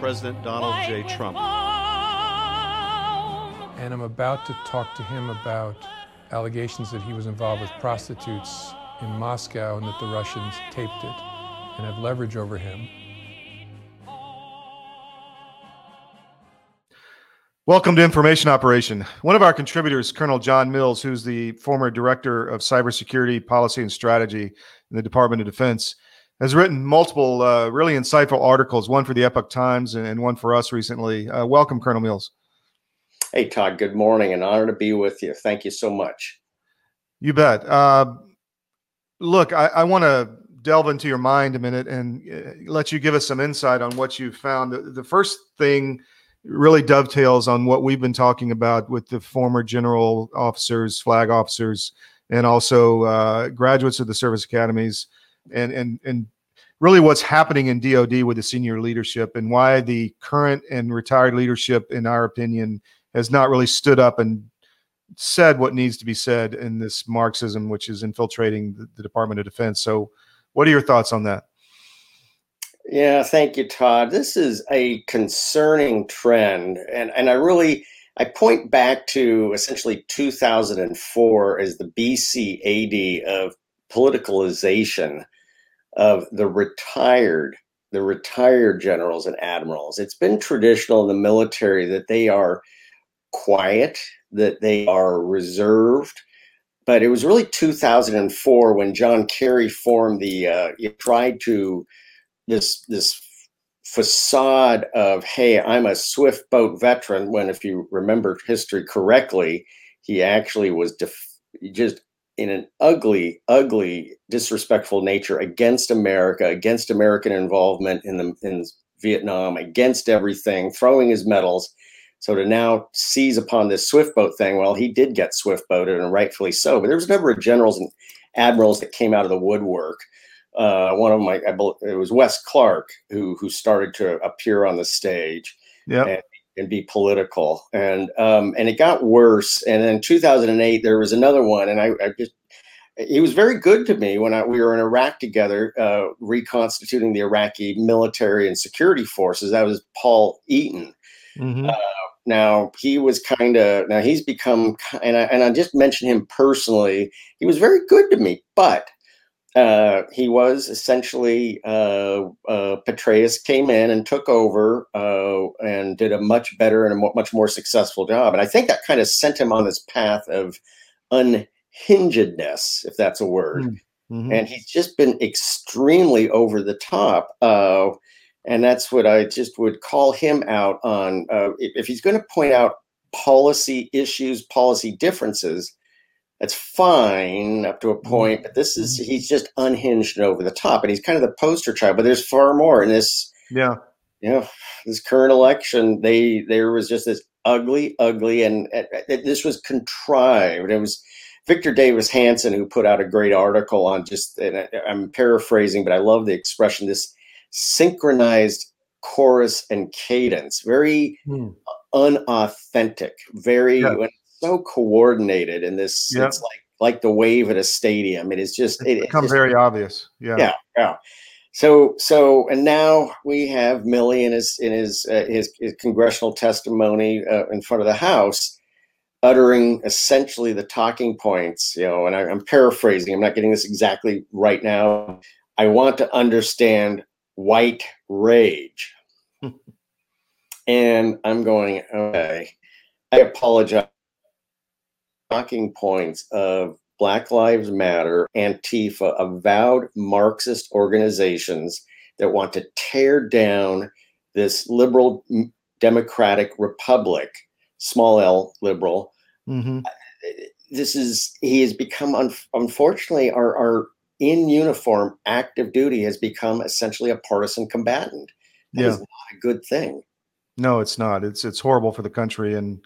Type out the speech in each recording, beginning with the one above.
President Donald J. Trump. And I'm about to talk to him about allegations that he was involved with prostitutes in Moscow and that the Russians taped it and have leverage over him. Welcome to Information Operation. One of our contributors, Colonel John Mills, who's the former director of cybersecurity policy and strategy in the Department of Defense, has written multiple uh, really insightful articles, one for the Epoch Times and, and one for us recently. Uh, welcome, Colonel Mills. Hey, Todd, good morning. An honor to be with you. Thank you so much. You bet. Uh, look, I, I want to delve into your mind a minute and uh, let you give us some insight on what you found. The, the first thing really dovetails on what we've been talking about with the former general officers, flag officers, and also uh, graduates of the service academies, and and and really what's happening in DoD with the senior leadership, and why the current and retired leadership, in our opinion, has not really stood up and said what needs to be said in this Marxism, which is infiltrating the, the Department of Defense. So, what are your thoughts on that? Yeah, thank you, Todd. This is a concerning trend, and and I really I point back to essentially 2004 as the BCAD of politicalization of the retired the retired generals and admirals. It's been traditional in the military that they are quiet, that they are reserved. But it was really 2004 when John Kerry formed the, uh, he tried to this this facade of hey i'm a swift boat veteran when if you remember history correctly he actually was def- just in an ugly ugly disrespectful nature against america against american involvement in the in vietnam against everything throwing his medals. So to now seize upon this swift boat thing well he did get swift boated and rightfully so but there was a number of generals and admirals that came out of the woodwork. Uh, one of my, I believe it was Wes Clark who who started to appear on the stage. And, and, be political, and um, and it got worse. And in 2008, there was another one, and I, I just he was very good to me when I, we were in Iraq together, uh, reconstituting the Iraqi military and security forces. That was Paul Eaton. Mm-hmm. Uh, now he was kind of now he's become and I, and I just mentioned him personally. He was very good to me, but uh, he was essentially uh, uh, Petraeus came in and took over uh, and did a much better and a much more successful job. And I think that kind of sent him on this path of unhingedness, if that's a word. Hmm. Mm-hmm. And he's just been extremely over the top. Uh, and that's what I just would call him out on. Uh, if, if he's going to point out policy issues, policy differences, that's fine up to a mm-hmm. point, but this is mm-hmm. he's just unhinged and over the top, and he's kind of the poster child. But there's far more in this. Yeah, you know, this current election, they there was just this ugly, ugly, and uh, this was contrived. It was Victor Davis Hanson who put out a great article on just, and I, I'm paraphrasing, but I love the expression this synchronized chorus and cadence, very hmm. unauthentic, very. Yeah so coordinated in this. Yeah. It's like like the wave at a stadium. It is just it's it, become just, very obvious. Yeah. Yeah. Yeah. So so and now we have Milley in his in his uh, his, his, congressional testimony uh, in front of the House, uttering essentially the talking points. You know, and I, I'm paraphrasing. I'm not getting this exactly right now. I want to understand white rage. and I'm going, okay, I apologize talking points of Black Lives Matter, Antifa, avowed Marxist organizations that want to tear down this liberal democratic republic, small l liberal. Mm-hmm. This is, he has become, un- unfortunately, our, our in uniform active duty has become essentially a partisan combatant. That yeah. is not a good thing. No, it's not. It's it's horrible for the country and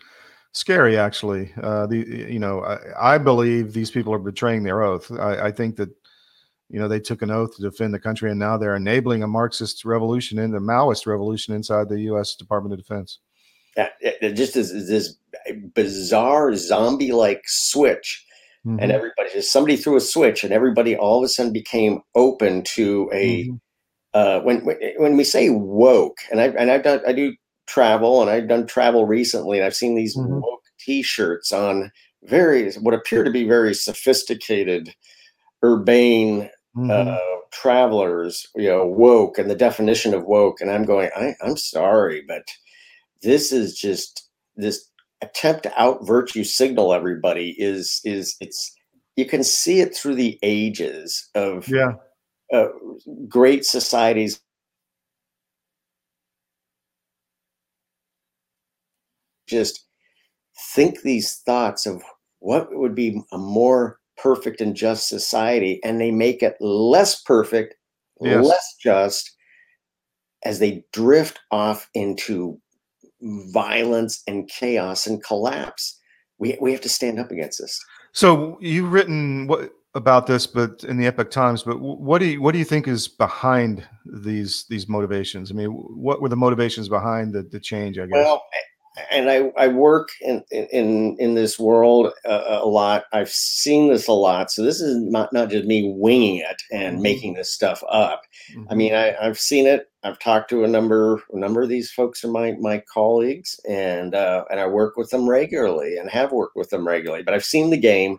scary actually. Uh, the you know I, I believe these people are betraying their oath. I, I think that you know they took an oath to defend the country and now they're enabling a Marxist revolution and a Maoist revolution inside the U.S. Department of Defense. Yeah, it just is this bizarre zombie-like switch, mm-hmm. and everybody just somebody threw a switch, and everybody all of a sudden became open to a. Mm-hmm. Uh, when when we say woke, and I and I've done I do travel, and I've done travel recently, and I've seen these mm-hmm. woke T-shirts on very what appear to be very sophisticated, urbane mm-hmm. uh, travelers, you know, woke and the definition of woke. And I'm going, I, I'm sorry, but this is just this attempt to out virtue signal everybody is is it's you can see it through the ages of yeah uh, great societies just think these thoughts of what would be a more perfect and just society and they make it less perfect yes. less just as they drift off into violence and chaos and collapse we, we have to stand up against this. So you've written what about this but in the Epoch Times but what do you what do you think is behind these these motivations? I mean what were the motivations behind the, the change i guess? Well and I, I work in, in, in this world a, a, lot. I've seen this a lot. So this is not, not just me winging it and mm-hmm. making this stuff up. Mm-hmm. I mean, I, I've seen it. I've talked to a number, a number of these folks are my, my colleagues and, uh, and I work with them regularly and have worked with them regularly, but I've seen the game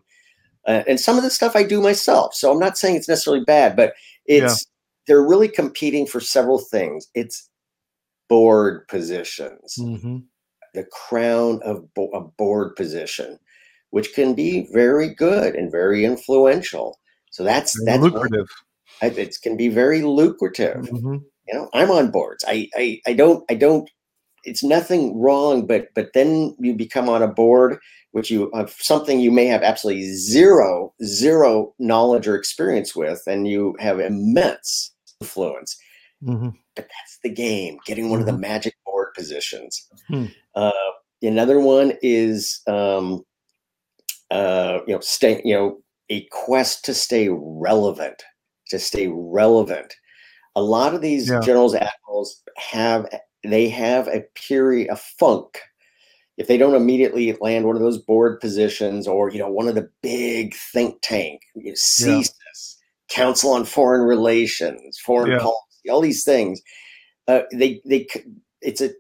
uh, and some of the stuff I do myself. So I'm not saying it's necessarily bad, but it's, yeah. they're really competing for several things. It's board positions. Mm-hmm the crown of bo- a board position, which can be very good and very influential. So that's very that's lucrative. it can be very lucrative. Mm-hmm. You know, I'm on boards. I, I I don't I don't. It's nothing wrong, but but then you become on a board which you have something you may have absolutely zero zero knowledge or experience with, and you have immense influence. Mm-hmm. But that's the game. Getting one mm-hmm. of the mm-hmm. magic positions. Hmm. Uh, another one is um, uh, you know stay you know a quest to stay relevant, to stay relevant. A lot of these yeah. generals admirals have they have a period a funk if they don't immediately land one of those board positions or you know one of the big think tank you know, CSIS, yeah. Council on Foreign Relations, Foreign yeah. Policy, all these things, uh, they they it's a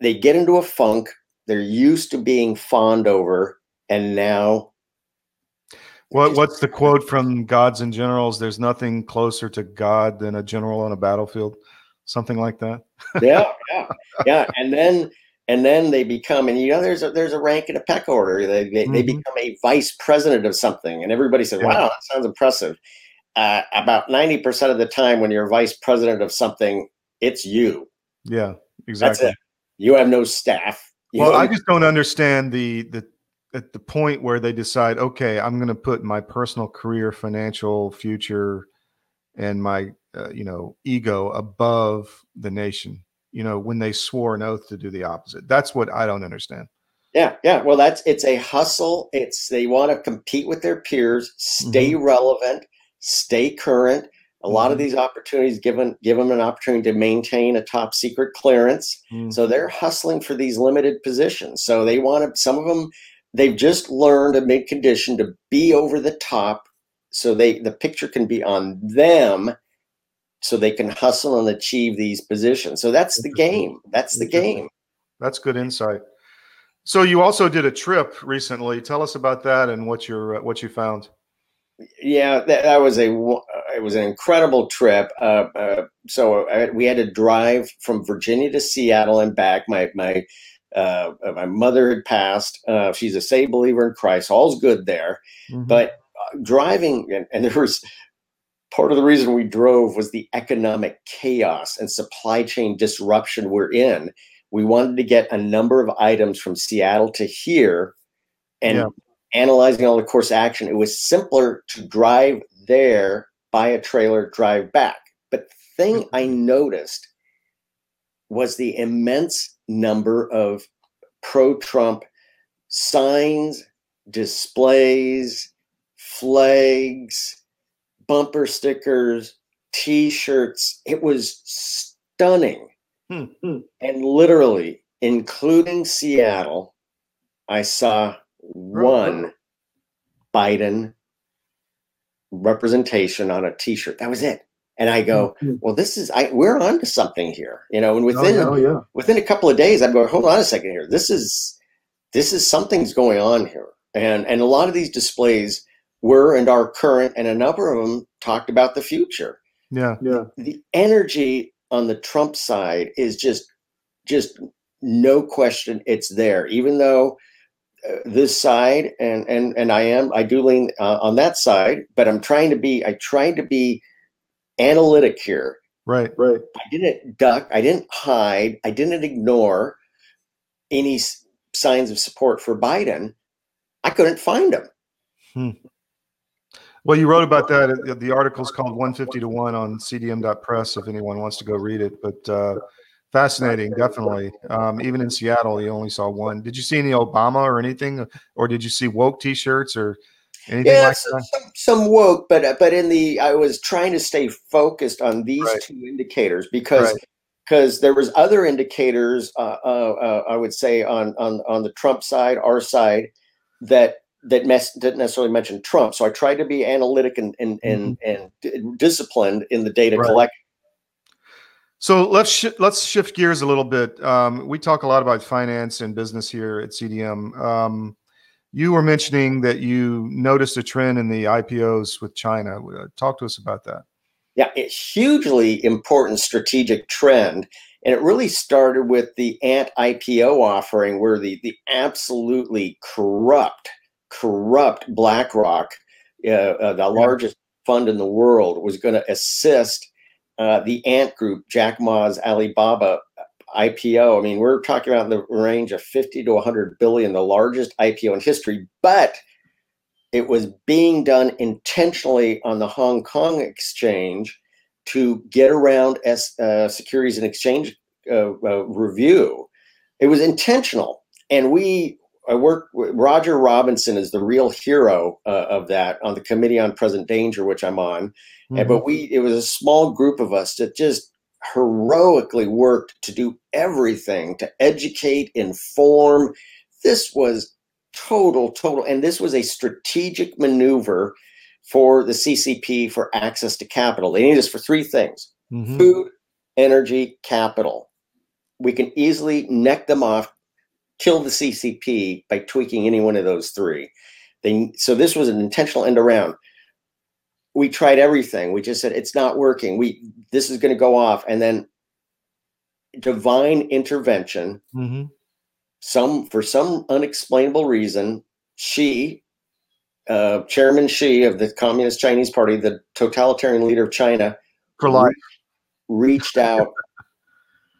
they get into a funk. They're used to being fawned over, and now. What What's the quote from Gods and Generals? There's nothing closer to God than a general on a battlefield, something like that. yeah, yeah, yeah, and then and then they become, and you know, there's a there's a rank and a peck order. They they, mm-hmm. they become a vice president of something, and everybody says, yeah. "Wow, that sounds impressive." Uh, about ninety percent of the time, when you're vice president of something, it's you. Yeah, exactly. You have no staff. You well, I just don't understand the the at the point where they decide, okay, I'm going to put my personal career, financial future, and my uh, you know ego above the nation. You know, when they swore an oath to do the opposite. That's what I don't understand. Yeah, yeah. Well, that's it's a hustle. It's they want to compete with their peers, stay mm-hmm. relevant, stay current, a lot of mm-hmm. these opportunities given give them an opportunity to maintain a top secret clearance. Mm. so they're hustling for these limited positions. So they want to some of them they've just learned a mid condition to be over the top so they the picture can be on them so they can hustle and achieve these positions. So that's the game. That's the game. That's good insight. So you also did a trip recently. Tell us about that and what your what you found yeah, that, that, was a it was an incredible trip. Uh, uh, so I, we had to drive from Virginia to Seattle and back. My my uh, my mother had passed. Uh, she's a saved believer in Christ. All's good there, mm-hmm. but uh, driving and, and there was part of the reason we drove was the economic chaos and supply chain disruption we're in. We wanted to get a number of items from Seattle to here, and yeah analyzing all the course action, it was simpler to drive there, buy a trailer, drive back. But the thing I noticed was the immense number of pro-Trump signs, displays, flags, bumper stickers, T-shirts. It was stunning, Hmm, hmm. and literally, including Seattle, I saw one Biden representation on a T-shirt. That was it. And I go, hmm. well, this is I we're on to something here, you know. And oh, within Oh, yeah. within a couple of days, I'm going, hold on a second here. This is this is something's going on here. And and a lot of these displays were and are current, and a number of them talked about the future. Yeah. Yeah. The energy on the Trump side is just just no question it's there. Even though this side and and and I am I do lean uh, on that side, but I'm trying to be I tried to be analytic here. Right. Right. I didn't duck. I didn't hide. I didn't ignore any s- signs of support for Biden. I couldn't find them. hmm. Well, you wrote about that. uh, The article's called 150 to 1 on cdm.press if anyone wants to go read it. But uh, fascinating, definitely. Um, even in Seattle, you only saw one. Did you see any Obama or anything? Or did you see woke t shirts or anything Yeah, like some, that? some, some woke, but uh, but in the I was trying to stay focused on these Right. two indicators because Right. because there was other indicators uh, uh, uh, I would say on on on the Trump side, our side that that mes- didn't necessarily mention Trump. So I tried to be analytic and and and, and d- disciplined in the data Mm-hmm. Right. collection. So let's shi let's shift gears a little bit. Um, we talk a lot about finance and business here at CDM. Um, you were mentioning that you noticed a trend in the IPOs with China. Uh, Talk to us about that. Yeah, a hugely important strategic trend. And it really started with the Ant IPO offering, where the, the absolutely corrupt, corrupt BlackRock, uh, uh, the largest fund in the world, was going to assist uh, the Ant Group, Jack Ma's Alibaba IPO. I mean, we're talking about in the range of 50 to 100 billion, the largest IPO in history. But it was being done intentionally on the Hong Kong exchange to get around S, uh, Securities and Exchange uh, uh, review. It was intentional, and we I work. with- Roger Robinson is the real hero uh, of that on the Committee on Present Danger, which I'm on. And, but we it was a small group of us that just heroically worked to do everything to educate, inform. This was total, total, and this was a strategic maneuver for the CCP for access to capital. They need us for three things: Mhm. food, energy, capital. We can easily neck them off, kill the CCP by tweaking any one of those three. They, so this was an intentional end around. We tried everything. We just said it's not working. We this is going to go off, and then divine intervention Mhm. some for some unexplainable reason Xi uh, chairman Xi of the communist chinese party the totalitarian leader of china For life. reached out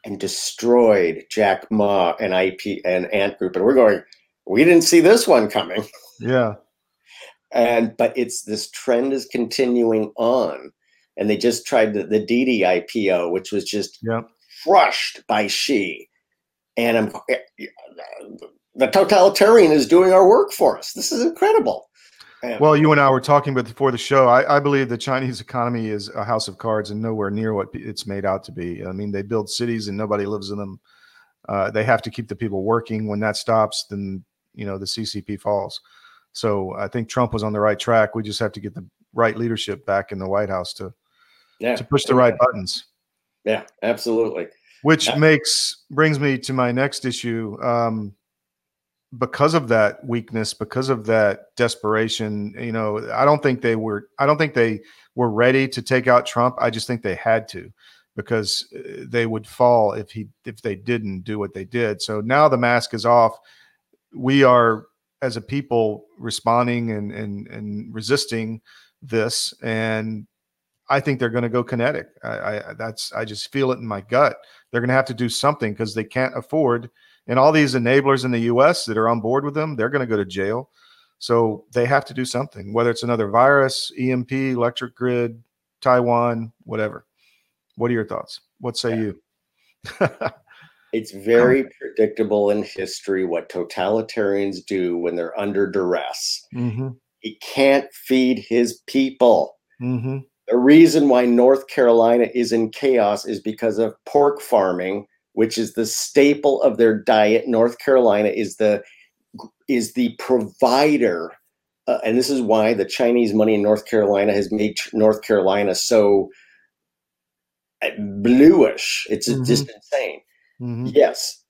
and destroyed jack ma and ip and ant group and we're going we didn't see this one coming Yeah. and but it's this trend is continuing on and they just tried the, the Didi IPO, which was just Yeah. crushed by Xi. And I'm eh, eh, the totalitarian is doing our work for us. This is incredible. Well, you and I were talking about before the show. I, I believe the Chinese economy is a house of cards and nowhere near what it's made out to be. I mean, they build cities and nobody lives in them. Uh, they have to keep the people working. When that stops, then you know the CCP falls. So I think Trump was on the right track. We just have to get the right leadership back in the White House to yeah, to push the right buttons. yeah, absolutely. which Yeah. makes brings me to my next issue um because of that weakness because of that desperation you know i don't think they were i don't think they were ready to take out trump. I just think they had to because uh, they would fall if he if they didn't do what they did. So now the mask is off. We are as a people responding and and and resisting this and i think they're going to go kinetic. I, I that's i just feel it in my gut. They're going to have to do something because they can't afford and all these enablers in the us that are on board with them they're going to go to jail so they have to do something whether it's another virus emp electric grid taiwan whatever what are your thoughts what say you It's very predictable in history what totalitarians do when they're under duress. Mm-hmm. He can't feed his people. Mm-hmm. The reason why North Carolina is in chaos is because of pork farming, which is the staple of their diet. North Carolina is the is the provider, uh, and this is why the Chinese money in North Carolina has made North Carolina so uh, bluish. It's Mhm. just insane. Mm-hmm. Yes,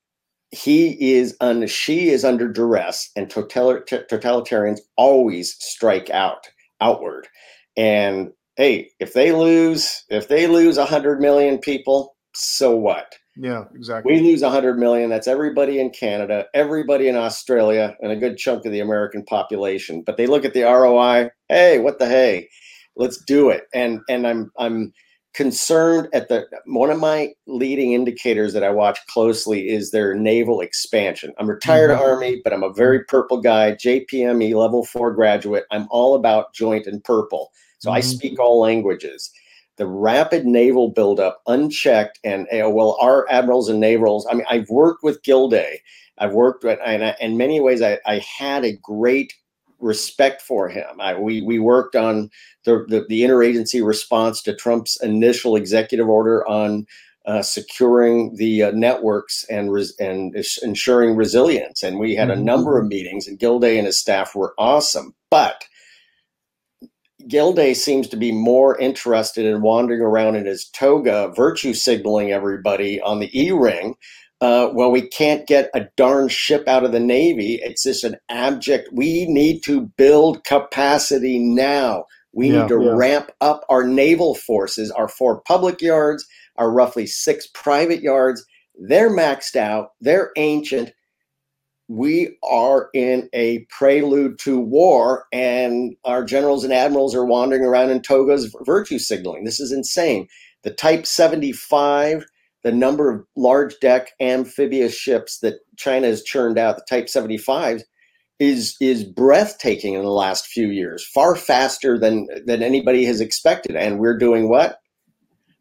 he is un, Xi is under duress, and total, totalitarians always strike out outward. And hey, if they lose, if they lose a hundred million people, so what? Yeah, exactly. We lose a hundred million. That's everybody in Canada, everybody in Australia, and a good chunk of the American population. But they look at the ROI. Hey, what the hey? Let's do it. And and I'm I'm concerned at the one of my leading indicators that I watch closely is their naval expansion. I'm retired Mhm. Army, but I'm a very purple guy, JPME level four graduate. I'm all about joint and purple. So I Mhm. speak all languages. The rapid naval buildup, unchecked, and uh, well, our admirals and navals. I mean, I've worked with Gilday. I've worked with, and I, in many ways, I, I had a great respect for him. I, we we worked on the, the the interagency response to Trump's initial executive order on uh, securing the uh, networks and res- and ensuring resilience. And we had a Mhm. number of meetings, and Gilday and his staff were awesome. But Gilday seems to be more interested in wandering around in his toga, virtue signaling everybody on the E ring. Uh, well, we can't get a darn ship out of the Navy. It's just an abject. We need to build capacity now. We Yeah, need to yeah. ramp up our naval forces. Our four public yards, our roughly six private yards, they're maxed out, they're ancient. We are in a prelude to war, and our generals and admirals are wandering around in togas virtue signaling. This is insane. The Type 75, the number of large deck amphibious ships that China has churned out, the Type 75s, is is breathtaking in the last few years, far faster than than anybody has expected. And we're doing what?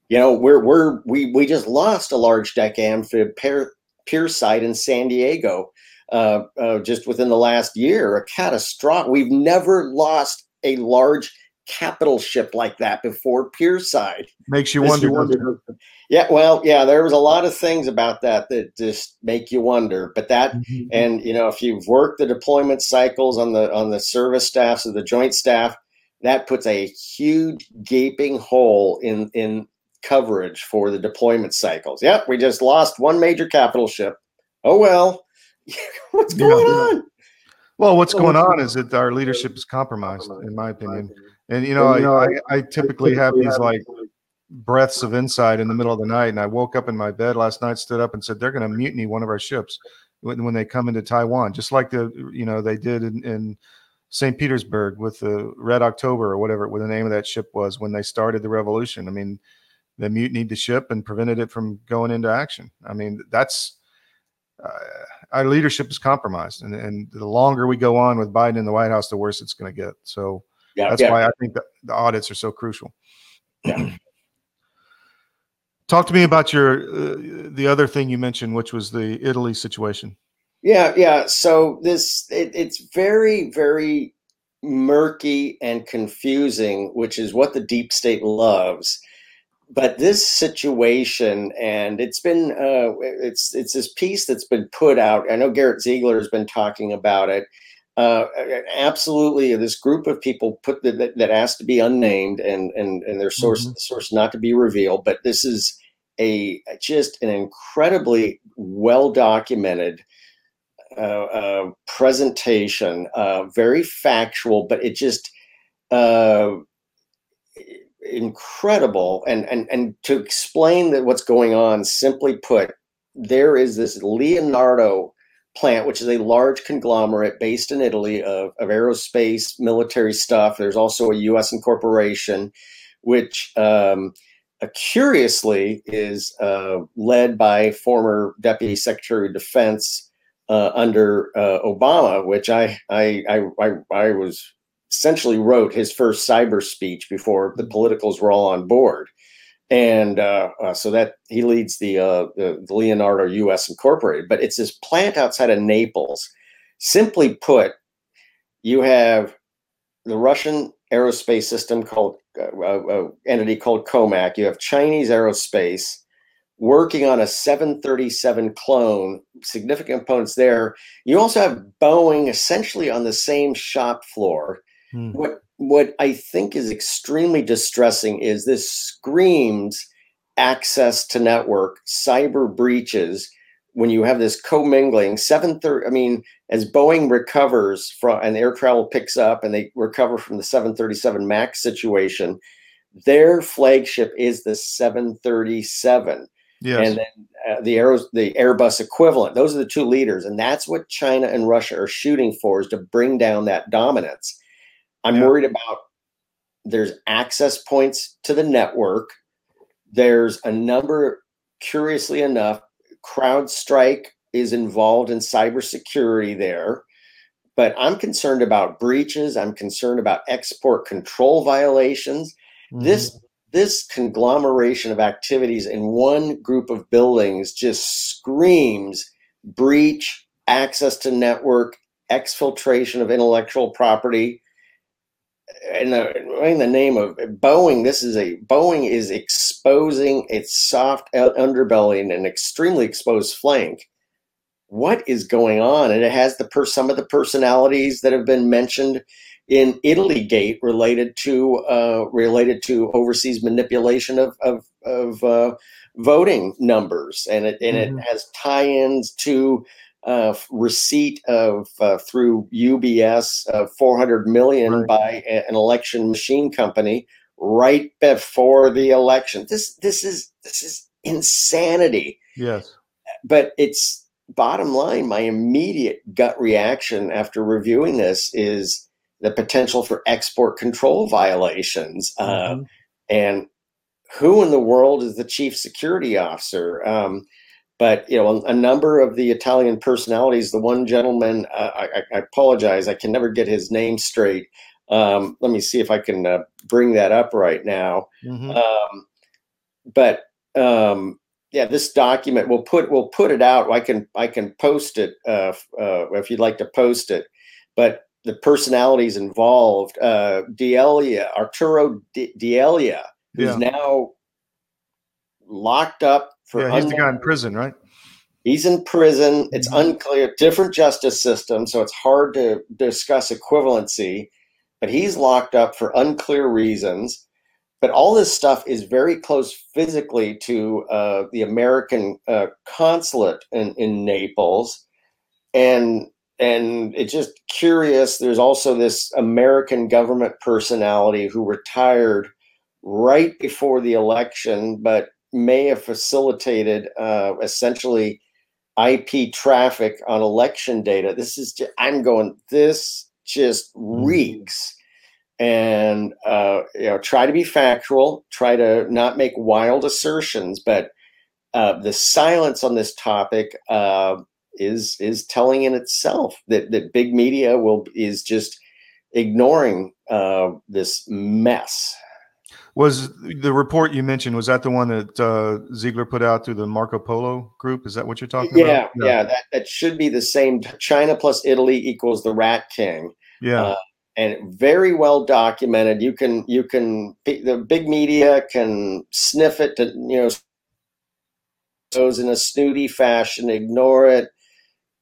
You know, we're we're we we just lost a large deck amphib pier site in San Diego uh, uh, just within the last year. A catastrophic. We've never lost a large capital ship like that before Pierside. Makes you wonder. wonder. Yeah, well, yeah, there was a lot of things about that that just make you wonder. But that, Mhm. and you know, if you've worked the deployment cycles on the on the service staffs of the joint staff, that puts a huge gaping hole in in coverage for the deployment cycles. Yep, we just lost one major capital ship. Oh well, what's Yeah. going on? Well, what's going on is that our leadership is compromised, in my opinion. And you know, I, I, I typically have these like breaths of insight in the middle of the night, and I woke up in my bed last night, stood up, and said they're going to mutiny one of our ships when, when they come into Taiwan, just like the you know they did in, in St. Petersburg with the Red October or whatever what the name of that ship was when they started the revolution. I mean, they mutinied the ship and prevented it from going into action. I mean, that's uh, our leadership is compromised, and, and the longer we go on with Biden in the White House, the worse it's going to get. So Yeah, that's yeah. why I think that the audits are so crucial. Talk to me about your uh, the other thing you mentioned, which was the Italy situation. Yeah, yeah. So this it, it's very, very murky and confusing, which is what the deep state loves. But this situation, and it's been uh, it's it's this piece that's been put out. I know Garrett Ziegler has been talking about it. Uh, absolutely, this group of people put the, that, that asked to be unnamed and and and their source Mhm. source not to be revealed. But this is a just an incredibly well documented uh, uh, presentation, uh, very factual, but it just uh, incredible. And and and to explain that what's going on, simply put, there is this Leonardo plant, which is a large conglomerate based in Italy of, of aerospace, military stuff. There's also a U.S. incorporation, which um, uh, curiously is uh, led by former Deputy Secretary of Defense uh, under uh, Obama, which I, I I I I was essentially wrote his first cyber speech before the politicals were all on board. and uh, uh, so that he leads the, uh, the, Leonardo U.S. Incorporated. But it's this plant outside of Naples. Simply put, you have the Russian aerospace system called uh, uh, entity called Comac. You have Chinese aerospace working on a 737 clone, significant components there. You also have Boeing essentially on the same shop floor. Hmm. What what I think is extremely distressing is this screams access to network, cyber breaches. When you have this commingling, 730, I mean, as Boeing recovers from and air travel picks up and they recover from the 737 MAX situation, their flagship is the 737. Yes. And then uh, the Aeros, the Airbus equivalent. Those are the two leaders, and that's what China and Russia are shooting for is to bring down that dominance. I'm yeah. worried about there's access points to the network. There's a number, curiously enough, CrowdStrike is involved in cybersecurity there. But I'm concerned about breaches. I'm concerned about export control violations. Mm-hmm. This this conglomeration of activities in one group of buildings just screams breach, access to network, exfiltration of intellectual property. In the, in the name of Boeing, this is a Boeing is exposing its soft underbelly and an extremely exposed flank. What is going on? And it has the per, some of the personalities that have been mentioned in Italy Gate related to uh, related to overseas manipulation of of, of uh, voting numbers, and it and mm-hmm. it has tie-ins to uh, receipt of uh, through UBS uh, 400 million right. by a, an election machine company right before the election. This this is this is insanity. Yes, but it's bottom line. My immediate gut reaction after reviewing this is the potential for export control violations. Uh, mm-hmm. Uh, and who in the world is the chief security officer? Um, but you know, a, a, number of the Italian personalities. The one gentleman, uh, I, I, apologize, I can never get his name straight. Um, let me see if I can uh, bring that up right now. Mm-hmm. Um, but um, yeah, this document we'll put we'll put it out. I can I can post it uh, uh, if you'd like to post it. But the personalities involved. Uh, D'Elia, Arturo D'Elia, who's yeah. now locked up for. Yeah, he's the guy in prison, right? He's in prison. It's mm-hmm. unclear, different justice system, so it's hard to discuss equivalency. But he's locked up for unclear reasons. But all this stuff is very close physically to uh, the American uh, consulate in, in Naples, and and it's just curious. There's also this American government personality who retired right before the election, but may have facilitated uh, essentially IP traffic on election data. This is just, I'm going. This just mm-hmm. reeks. And uh, you know, try to be factual. Try to not make wild assertions, but uh, the silence on this topic uh, is is telling in itself that that big media will is just ignoring uh, this mess. Was the report you mentioned was that the one that uh, Ziegler put out through the Marco Polo group? Is that what you're talking yeah, about? Yeah, yeah, that, that should be the same. China plus Italy equals the Rat King. Yeah. Uh, and very well documented. You can you can the big media can sniff it to you know goes in a snooty fashion, ignore it,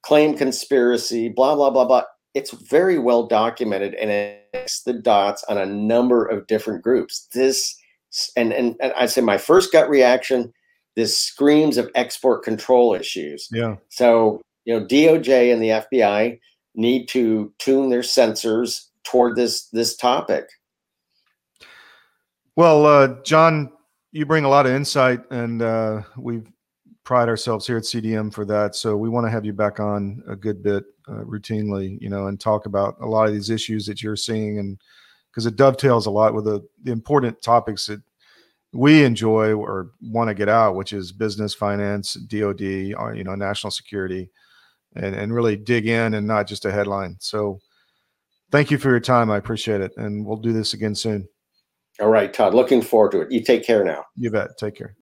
claim conspiracy, blah, blah, blah, blah. It's very well documented and it connects the dots on a number of different groups. This, and, and, and I'd say my first gut reaction, this screams of export control issues. Yeah. So, you know, DOJ and the FBI need to tune their sensors toward this this topic. Well, uh, John, you bring a lot of insight, and uh, we've pride ourselves here at CDM for that. So we want to have you back on a good bit uh, routinely, you know, and talk about a lot of these issues that you're seeing, and because it dovetails a lot with the, the important topics that we enjoy or want to get out, which is business, finance, DoD, or, uh, you know, national security, and and really dig in and not just a headline. So thank you for your time. I appreciate it, and we'll do this again soon. All right, Todd. Looking forward to it. You take care now. You bet. Take care.